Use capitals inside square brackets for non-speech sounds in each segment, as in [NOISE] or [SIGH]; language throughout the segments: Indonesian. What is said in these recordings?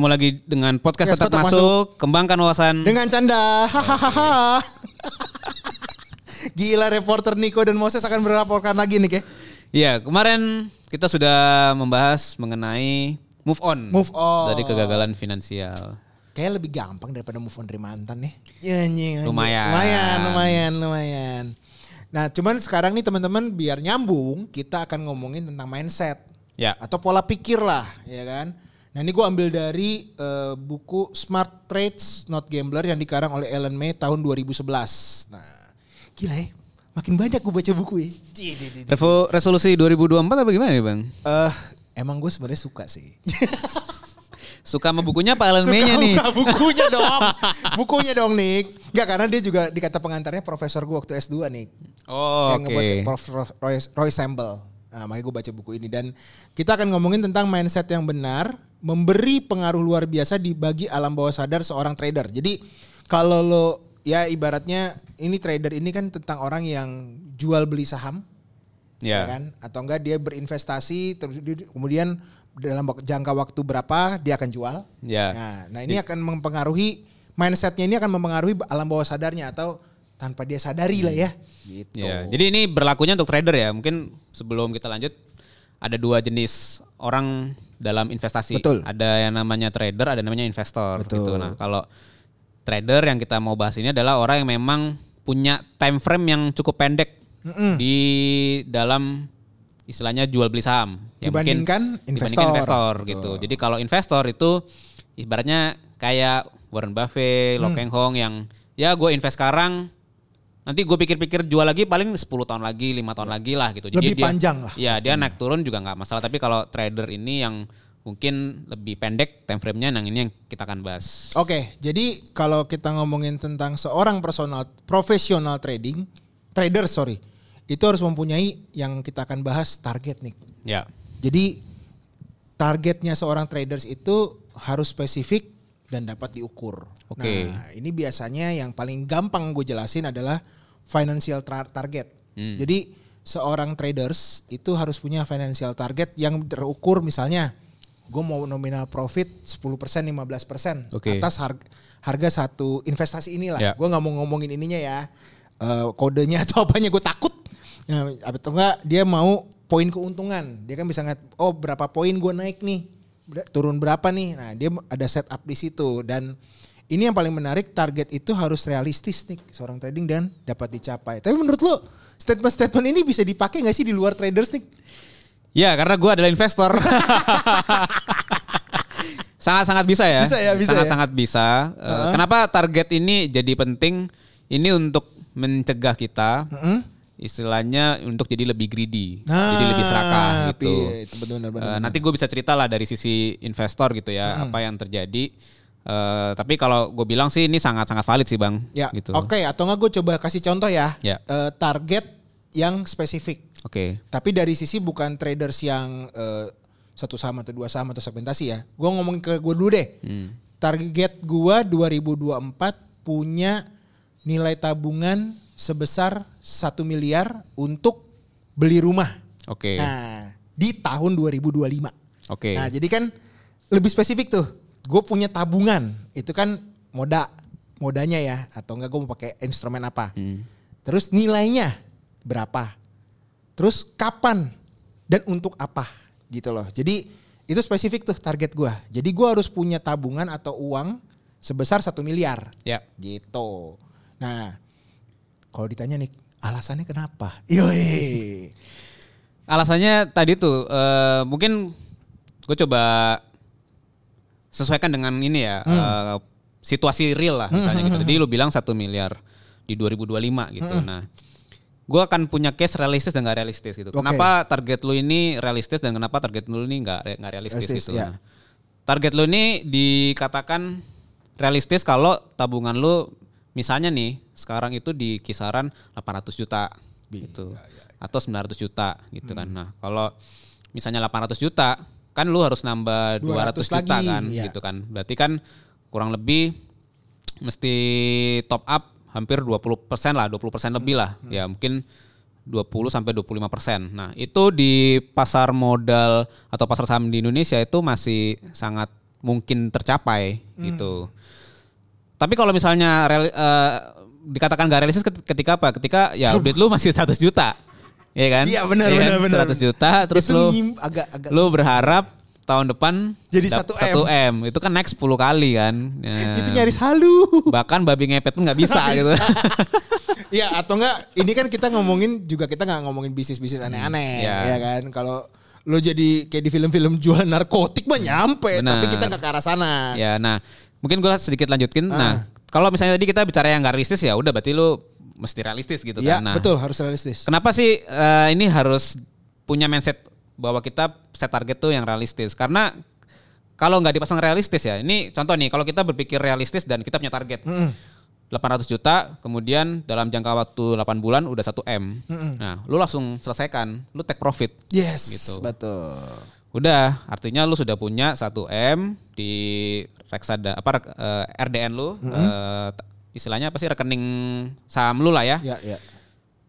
Ketemu lagi dengan podcast Kotak Kotak Masuk, kembangkan wawasan. Dengan canda. Hahaha. [LAUGHS] Gila reporter Niko dan Moses akan melaporkan lagi nih ke. Iya, kemarin kita sudah membahas mengenai move on. Move on. Dari kegagalan finansial. Kayak lebih gampang daripada move on dari mantan nih. Ya, anjing, anjing. Lumayan. Lumayan, lumayan, lumayan. Nah, cuman sekarang nih teman-teman biar nyambung, kita akan ngomongin tentang mindset. Ya. Atau pola pikir lah, ya kan? Nah ini gue ambil dari eh, buku Smart Trades Not Gambler yang dikarang oleh Ellen May tahun 2011. Nah, gila ya, makin banyak gue baca buku ya. Revo resolusi 2024 apa gimana nih bang? Eh, emang gue sebenarnya suka sih. [LAUGHS] Suka sama bukunya Pak Alan May-nya Suka nih. buka bukunya [LAUGHS] dong. bukunya dong Nick. Enggak karena dia juga dikata pengantarnya profesor gue waktu S2 Nick. Oh, yang oke. ngebuat Prof. Roy, Roy Sample. Nah, makanya gue baca buku ini dan kita akan ngomongin tentang mindset yang benar, memberi pengaruh luar biasa di bagi alam bawah sadar seorang trader. Jadi kalau lo ya ibaratnya ini trader ini kan tentang orang yang jual beli saham, ya Ya. kan? Atau enggak dia berinvestasi terus dia- kemudian dalam jangka waktu berapa dia akan jual. Ya. Nah, nah ini akan mempengaruhi mindsetnya ini akan mempengaruhi alam bawah sadarnya atau tanpa dia sadari lah ya. Gitu. Ya, jadi ini berlakunya untuk trader ya. Mungkin sebelum kita lanjut ada dua jenis orang dalam investasi. Betul. Ada yang namanya trader, ada yang namanya investor Betul. gitu. Nah, kalau trader yang kita mau bahas ini adalah orang yang memang punya time frame yang cukup pendek di dalam istilahnya jual beli saham. Ya, mungkin Dibandingkan dibandingkan investor. investor gitu. Jadi kalau investor itu ibaratnya kayak Warren Buffett, Lo Hmm. Keng Hong yang ya gue invest sekarang nanti gue pikir-pikir jual lagi paling 10 tahun lagi, lima tahun lagi lah gitu. Lebih dia, panjang lah. Iya, dia naik turun juga nggak masalah. Tapi kalau trader ini yang mungkin lebih pendek time frame-nya, yang ini yang kita akan bahas. Oke, jadi kalau kita ngomongin tentang seorang personal profesional trading, trader sorry, itu harus mempunyai yang kita akan bahas target nih. Ya, Jadi targetnya seorang traders itu harus spesifik dan dapat diukur. Oke. Nah, ini biasanya yang paling gampang gue jelasin adalah financial target. Hmm. Jadi seorang traders itu harus punya financial target yang terukur misalnya gue mau nominal profit 10% 15% Oke. atas harga, harga satu investasi inilah. Ya. Gue nggak mau ngomongin ininya ya. eh, kodenya atau apanya gue takut. Nah, atau enggak dia mau poin keuntungan. Dia kan bisa ngat oh berapa poin gue naik nih. Turun berapa nih. Nah, dia ada setup di situ dan ini yang paling menarik target itu harus realistis nih seorang trading dan dapat dicapai. Tapi menurut lo statement-statement ini bisa dipakai nggak sih di luar traders nih? ya karena gue adalah investor. [LAUGHS] Sangat-sangat bisa ya. Bisa ya, bisa Sangat-sangat bisa. Eh, Kenapa target ini jadi penting? Ini untuk mencegah kita istilahnya untuk jadi lebih greedy, jadi lebih serakah gitu. Nah, iya, itu benar-benar. Eh, nanti gue bisa cerita lah dari sisi investor gitu ya apa yang terjadi. Eh, tapi kalau gue bilang sih ini sangat-sangat valid sih bang. Ya, Gitu. oke. Atau nggak gue coba kasih contoh ya. Ya. Eh, target yang spesifik. Oke. Tapi dari sisi bukan traders yang eh, satu saham atau dua saham atau segmentasi ya. Gue ngomongin ke gue dulu deh. Hmm. Target gue 2024 punya nilai tabungan sebesar satu miliar untuk beli rumah. Oke. Nah, di tahun 2025. Oke. Nah, jadi kan lebih spesifik tuh. Gue punya tabungan. Itu kan moda. Modanya ya. Atau enggak gue mau pakai instrumen apa. Hmm. Terus nilainya berapa. Terus kapan. Dan untuk apa. Gitu loh. Jadi itu spesifik tuh target gue. Jadi gue harus punya tabungan atau uang sebesar satu miliar. Ya. Gitu. Nah, kalau ditanya nih, alasannya kenapa? Yoi. Alasannya tadi tuh eh, mungkin gue coba sesuaikan dengan ini ya Hmm. eh, situasi real lah misalnya gitu. Jadi lu bilang satu miliar di 2025 gitu. Hmm. Nah, gue akan punya case realistis dan gak realistis gitu. Oke. Kenapa target lu ini realistis dan kenapa target lu ini nggak re- nggak realistis Realistis, gitu. ya. Nah, target lu ini dikatakan realistis kalau tabungan lu misalnya nih sekarang itu di kisaran 800 juta gitu atau 900 juta gitu kan. Nah, kalau misalnya 800 juta kan lu harus nambah 200, 200 juta lagi, kan ya. gitu kan. Berarti kan kurang lebih mesti top up hampir 20% lah, 20% lebih lah. Ya mungkin 20 sampai 25 persen. Nah itu di pasar modal atau pasar saham di Indonesia itu masih sangat mungkin tercapai gitu. Tapi kalau misalnya real- eh, dikatakan gak realistis ket- ketika apa? Ketika ya duit lu masih 100 juta. Iya kan? Iya, benar, kan? benar, benar. 100 juta terus Itu lu agak agak lu berharap tahun depan Jadi dap- 1 M. 1 M. Itu kan naik 10 kali kan. Ya. itu nyaris halu. Bahkan babi ngepet pun nggak bisa, gitu. [LAUGHS] Iya atau enggak ini kan kita ngomongin juga kita nggak ngomongin bisnis-bisnis aneh-aneh Iya. ya kan kalau lo jadi kayak di film-film jual narkotik mah nyampe Benar. tapi kita nggak ke arah sana. Ya, nah mungkin gue sedikit lanjutin. Ah. Nah, kalau misalnya tadi kita bicara yang gak realistis ya udah berarti lu mesti realistis gitu Iya kan. Nah, betul harus realistis. Kenapa sih eh, ini harus punya mindset bahwa kita set target tuh yang realistis? Karena kalau nggak dipasang realistis ya, ini contoh nih, kalau kita berpikir realistis dan kita punya target 800 juta, kemudian dalam jangka waktu 8 bulan udah 1 m, nah lu langsung selesaikan, lu take profit. Yes Gitu. betul. Udah, artinya lu sudah punya 1 M di reksada apa rek- eh, RDN lu, eh, t- istilahnya apa sih rekening saham lu lah ya. Ya ya.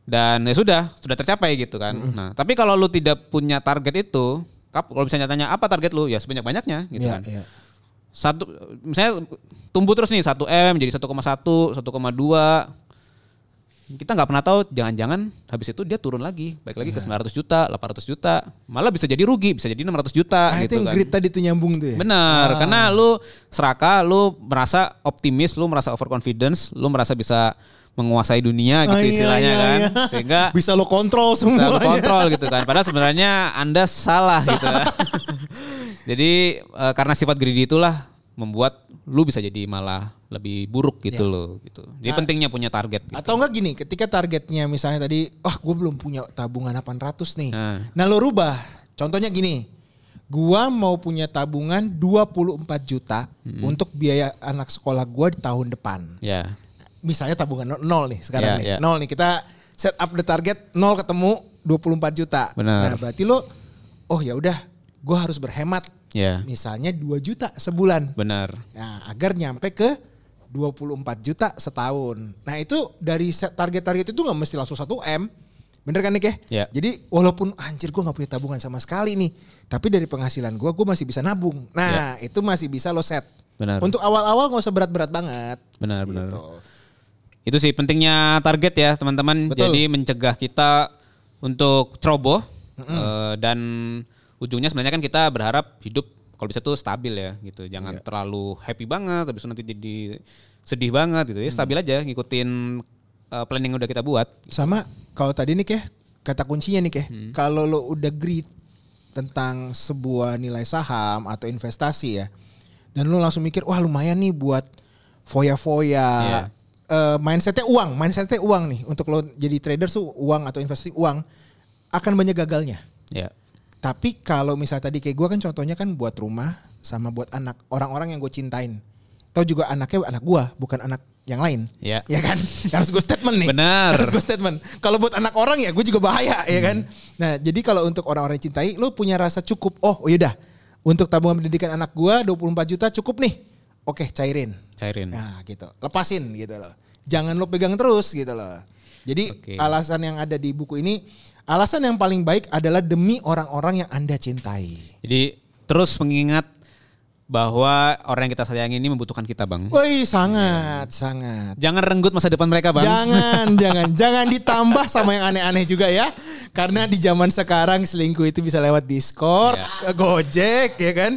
Dan ya sudah, sudah tercapai gitu kan. Nah, tapi kalau lu tidak punya target itu, kap kalau misalnya tanya apa target lu, ya sebanyak-banyaknya gitu Ya kan. ya. Satu misalnya tumbuh terus nih 1 M jadi 1,1, 1,2 kita nggak pernah tahu jangan-jangan habis itu dia turun lagi balik lagi ke 900 juta 800 juta malah bisa jadi rugi bisa jadi 600 juta Ah, itu gitu yang kan grit tadi tuh nyambung tuh ya. Benar, karena lu serakah, lu merasa optimis, lu merasa overconfidence, lu merasa bisa menguasai dunia gitu Ah, iya, istilahnya iya, kan. iya. Sehingga [LAUGHS] bisa lo kontrol bisa semuanya. lu kontrol gitu kan. Padahal sebenarnya Anda salah gitu. [LAUGHS] Jadi eh, karena sifat greedy itulah membuat lu bisa jadi malah lebih buruk gitu loh gitu. Jadi pentingnya punya target gitu. Atau enggak gini, ketika targetnya misalnya tadi, wah gue belum punya tabungan 800 nih. Nah. Nah, lo rubah. Contohnya gini, gua mau punya tabungan 24 juta Hmm. untuk biaya anak sekolah gua di tahun depan. Ya. Misalnya tabungan no- nol nih sekarang nih. ya. Nol nih, kita set up the target nol ketemu 24 juta. Benar. Nah, berarti lo, oh ya udah, gua harus berhemat. Ya. Misalnya 2 juta sebulan. Benar. Nah, agar nyampe ke 24 juta setahun. Nah, itu dari target-target itu nggak mesti langsung 1 M. Bener kan Nick ya? Ya. Jadi walaupun anjir gue nggak punya tabungan sama sekali nih. Tapi dari penghasilan gue, gue masih bisa nabung. Nah, itu masih bisa lo set. Benar. Untuk awal-awal nggak usah berat-berat banget. Benar, benar. Gitu. Itu sih pentingnya target ya teman-teman. Jadi mencegah kita untuk ceroboh eh, dan ujungnya sebenarnya kan kita berharap hidup kalau bisa tuh stabil ya gitu. Jangan Iya. terlalu happy banget habis itu nanti jadi sedih banget gitu. Ya Hmm. stabil aja ngikutin eh, plan yang udah kita buat. Sama kalau tadi nih ya, kata kuncinya nih ya, Hmm. kalau lo udah greed tentang sebuah nilai saham atau investasi ya, dan lo langsung mikir, wah lumayan nih buat foya-foya. Iya. Eh, mindsetnya uang, mindsetnya uang nih untuk lo jadi trader tuh uang atau investasi uang akan banyak gagalnya. Ya. Tapi kalau misalnya tadi kayak gue kan contohnya kan buat rumah sama buat anak orang-orang yang gue cintain. Tahu juga anaknya anak gue bukan anak yang lain. Ya. Ya kan? [LAUGHS] Harus gue statement nih. Benar. Harus gue statement. Kalau buat anak orang ya gue juga bahaya ya kan. Nah jadi kalau untuk orang-orang yang cintai lo punya rasa cukup. Oh, oh yaudah. Untuk tabungan pendidikan anak gue 24 juta cukup nih. Oke cairin. Cairin. Nah gitu. Lepasin gitu loh. Jangan lo pegang terus gitu loh. Jadi Oke. alasan yang ada di buku ini. Alasan yang paling baik adalah demi orang-orang yang anda cintai. Jadi terus mengingat bahwa orang yang kita sayangi ini membutuhkan kita, Bang. Woi sangat sangat. Jangan renggut masa depan mereka, Bang. Jangan, [LAUGHS] jangan, jangan ditambah sama yang aneh-aneh juga ya. Karena di zaman sekarang selingkuh itu bisa lewat Discord, Ya. Gojek, ya kan?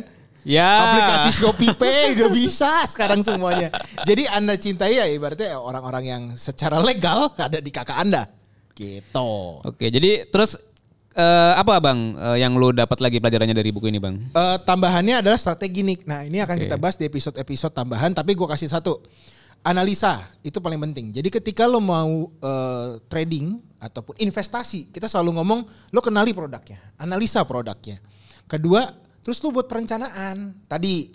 Ya. Aplikasi Shopee Pay udah bisa sekarang semuanya. Jadi Anda cintai ya ibaratnya orang-orang yang secara legal ada di kakak Anda. Gitu. Oke, jadi terus eh, apa bang eh, yang lu dapat lagi pelajarannya dari buku ini bang? Eh, tambahannya adalah strategi nih. Nah ini akan Oke. kita bahas di episode-episode tambahan. Tapi gue kasih satu. Analisa itu paling penting. Jadi ketika lo mau eh, trading ataupun investasi, kita selalu ngomong lo kenali produknya, analisa produknya. Kedua, terus lo buat perencanaan. Tadi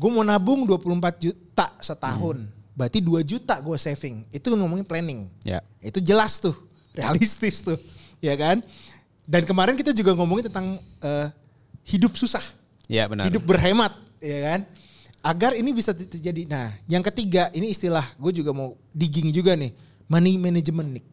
gue mau nabung 24 juta setahun, berarti 2 juta gue saving. Itu ngomongin planning. Ya. Itu jelas tuh, realistis tuh, ya kan? Dan kemarin kita juga ngomongin tentang eh, hidup susah, Ya benar. hidup berhemat, ya kan? Agar ini bisa ter- terjadi. Nah, yang ketiga ini istilah gue juga mau digging juga nih, money management nih.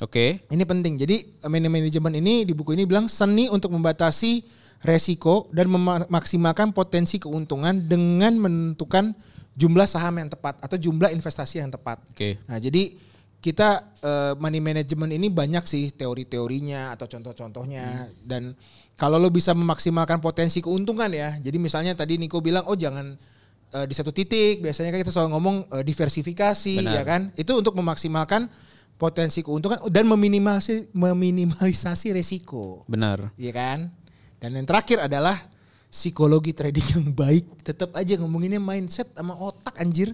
Oke. Ini penting. Jadi money management ini di buku ini bilang seni untuk membatasi resiko dan memaksimalkan potensi keuntungan dengan menentukan jumlah saham yang tepat atau jumlah investasi yang tepat. Oke. Nah, jadi kita eh, money management ini banyak sih teori-teorinya atau contoh-contohnya dan kalau lo bisa memaksimalkan potensi keuntungan ya. Jadi misalnya tadi Niko bilang oh jangan eh, di satu titik, biasanya kan kita selalu ngomong eh, diversifikasi Benar. ya kan. Itu untuk memaksimalkan potensi keuntungan dan meminimalisasi meminimalisasi resiko. Benar. Iya kan? Dan yang terakhir adalah psikologi trading yang baik. Tetap aja ngomonginnya mindset sama otak anjir.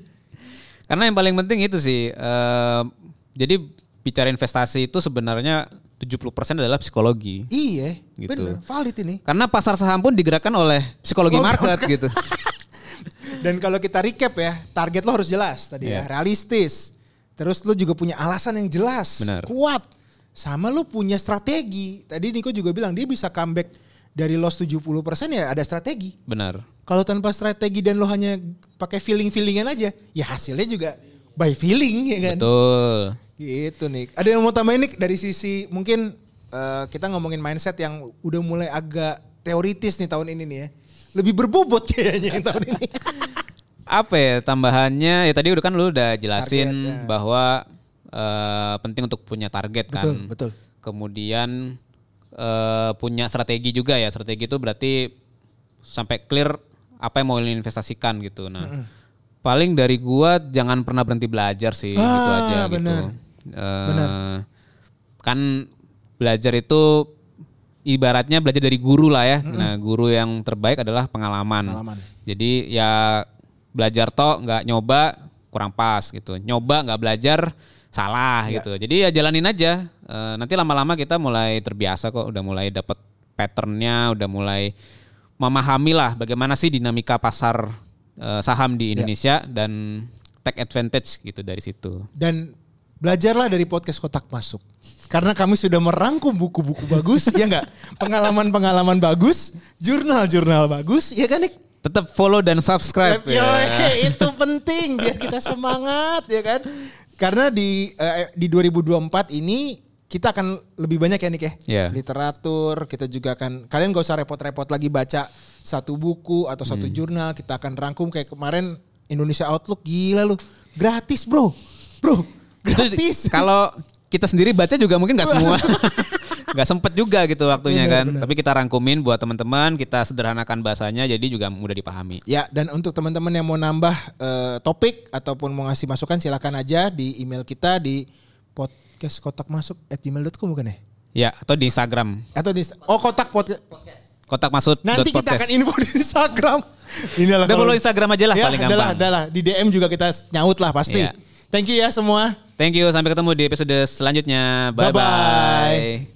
Karena yang paling penting itu sih eh, jadi bicara investasi itu sebenarnya 70% adalah psikologi. Iya, Gitu. bener, valid ini. Karena pasar saham pun digerakkan oleh psikologi Psikologi market gitu. [LAUGHS] Dan kalau kita recap ya, target lo harus jelas tadi ya, Iya. realistis. Terus lo juga punya alasan yang jelas, Benar. kuat. Sama lo punya strategi. Tadi Niko juga bilang dia bisa comeback dari loss 70% ya ada strategi. Benar. Kalau tanpa strategi dan lo hanya pakai feeling-feelingan aja, ya hasilnya juga by feeling ya kan. Betul. Gitu nih. Ada yang mau tambahin nih dari sisi mungkin eh, kita ngomongin mindset yang udah mulai agak teoritis nih tahun ini nih ya. Lebih berbobot kayaknya yang tahun ini. [LAUGHS] Apa ya tambahannya? Ya tadi udah kan lu udah jelasin Target, ya. bahwa eh, penting untuk punya target kan. Betul, betul. Kemudian eh, punya strategi juga ya. Strategi itu berarti sampai clear apa yang mau investasikan gitu. Nah, paling dari gua jangan pernah berhenti belajar sih gitu Ah, aja benar. gitu. Eh, Benar. Kan belajar itu ibaratnya belajar dari guru lah ya. Nah, guru yang terbaik adalah pengalaman. Pengalaman. Jadi ya belajar toh nggak nyoba kurang pas gitu. Nyoba nggak belajar salah Ya. gitu. Jadi ya jalanin aja. Eh, nanti lama-lama kita mulai terbiasa kok. Udah mulai dapat patternnya, udah mulai memahami lah bagaimana sih dinamika pasar eh, saham di Indonesia dan take advantage gitu dari situ. Dan belajarlah dari podcast kotak masuk. Karena kami sudah merangkum buku-buku bagus, ya enggak? Pengalaman-pengalaman bagus, jurnal-jurnal bagus, ya kan Nik? Tetap follow dan subscribe Yo, ya. itu penting biar kita semangat ya kan. Karena di eh, di 2024 ini kita akan lebih banyak ya Nik ya. Iya. Literatur, kita juga akan kalian gak usah repot-repot lagi baca satu buku atau satu jurnal, kita akan rangkum kayak kemarin Indonesia Outlook gila lu. Gratis, Bro. Bro, gratis. Kalau kita sendiri baca juga mungkin nggak semua. nggak [LAUGHS] sempet juga gitu waktunya Benar, kan. benar. Tapi kita rangkumin buat teman-teman, kita sederhanakan bahasanya jadi juga mudah dipahami. Ya, dan untuk teman-teman yang mau nambah eh, topik ataupun mau ngasih masukan silakan aja di email kita di podcast kotak masuk at gmail.com bukan ya? Ya, atau di Instagram. Atau di oh kotak podcast. Kotak masuk. Nanti kita akan info di Instagram. Inilah Udah follow Instagram aja lah ya, paling adalah, gampang. adalah. Di DM juga kita nyaut lah pasti. Iya. Thank you ya semua. Thank you, sampai ketemu di episode selanjutnya. Bye bye.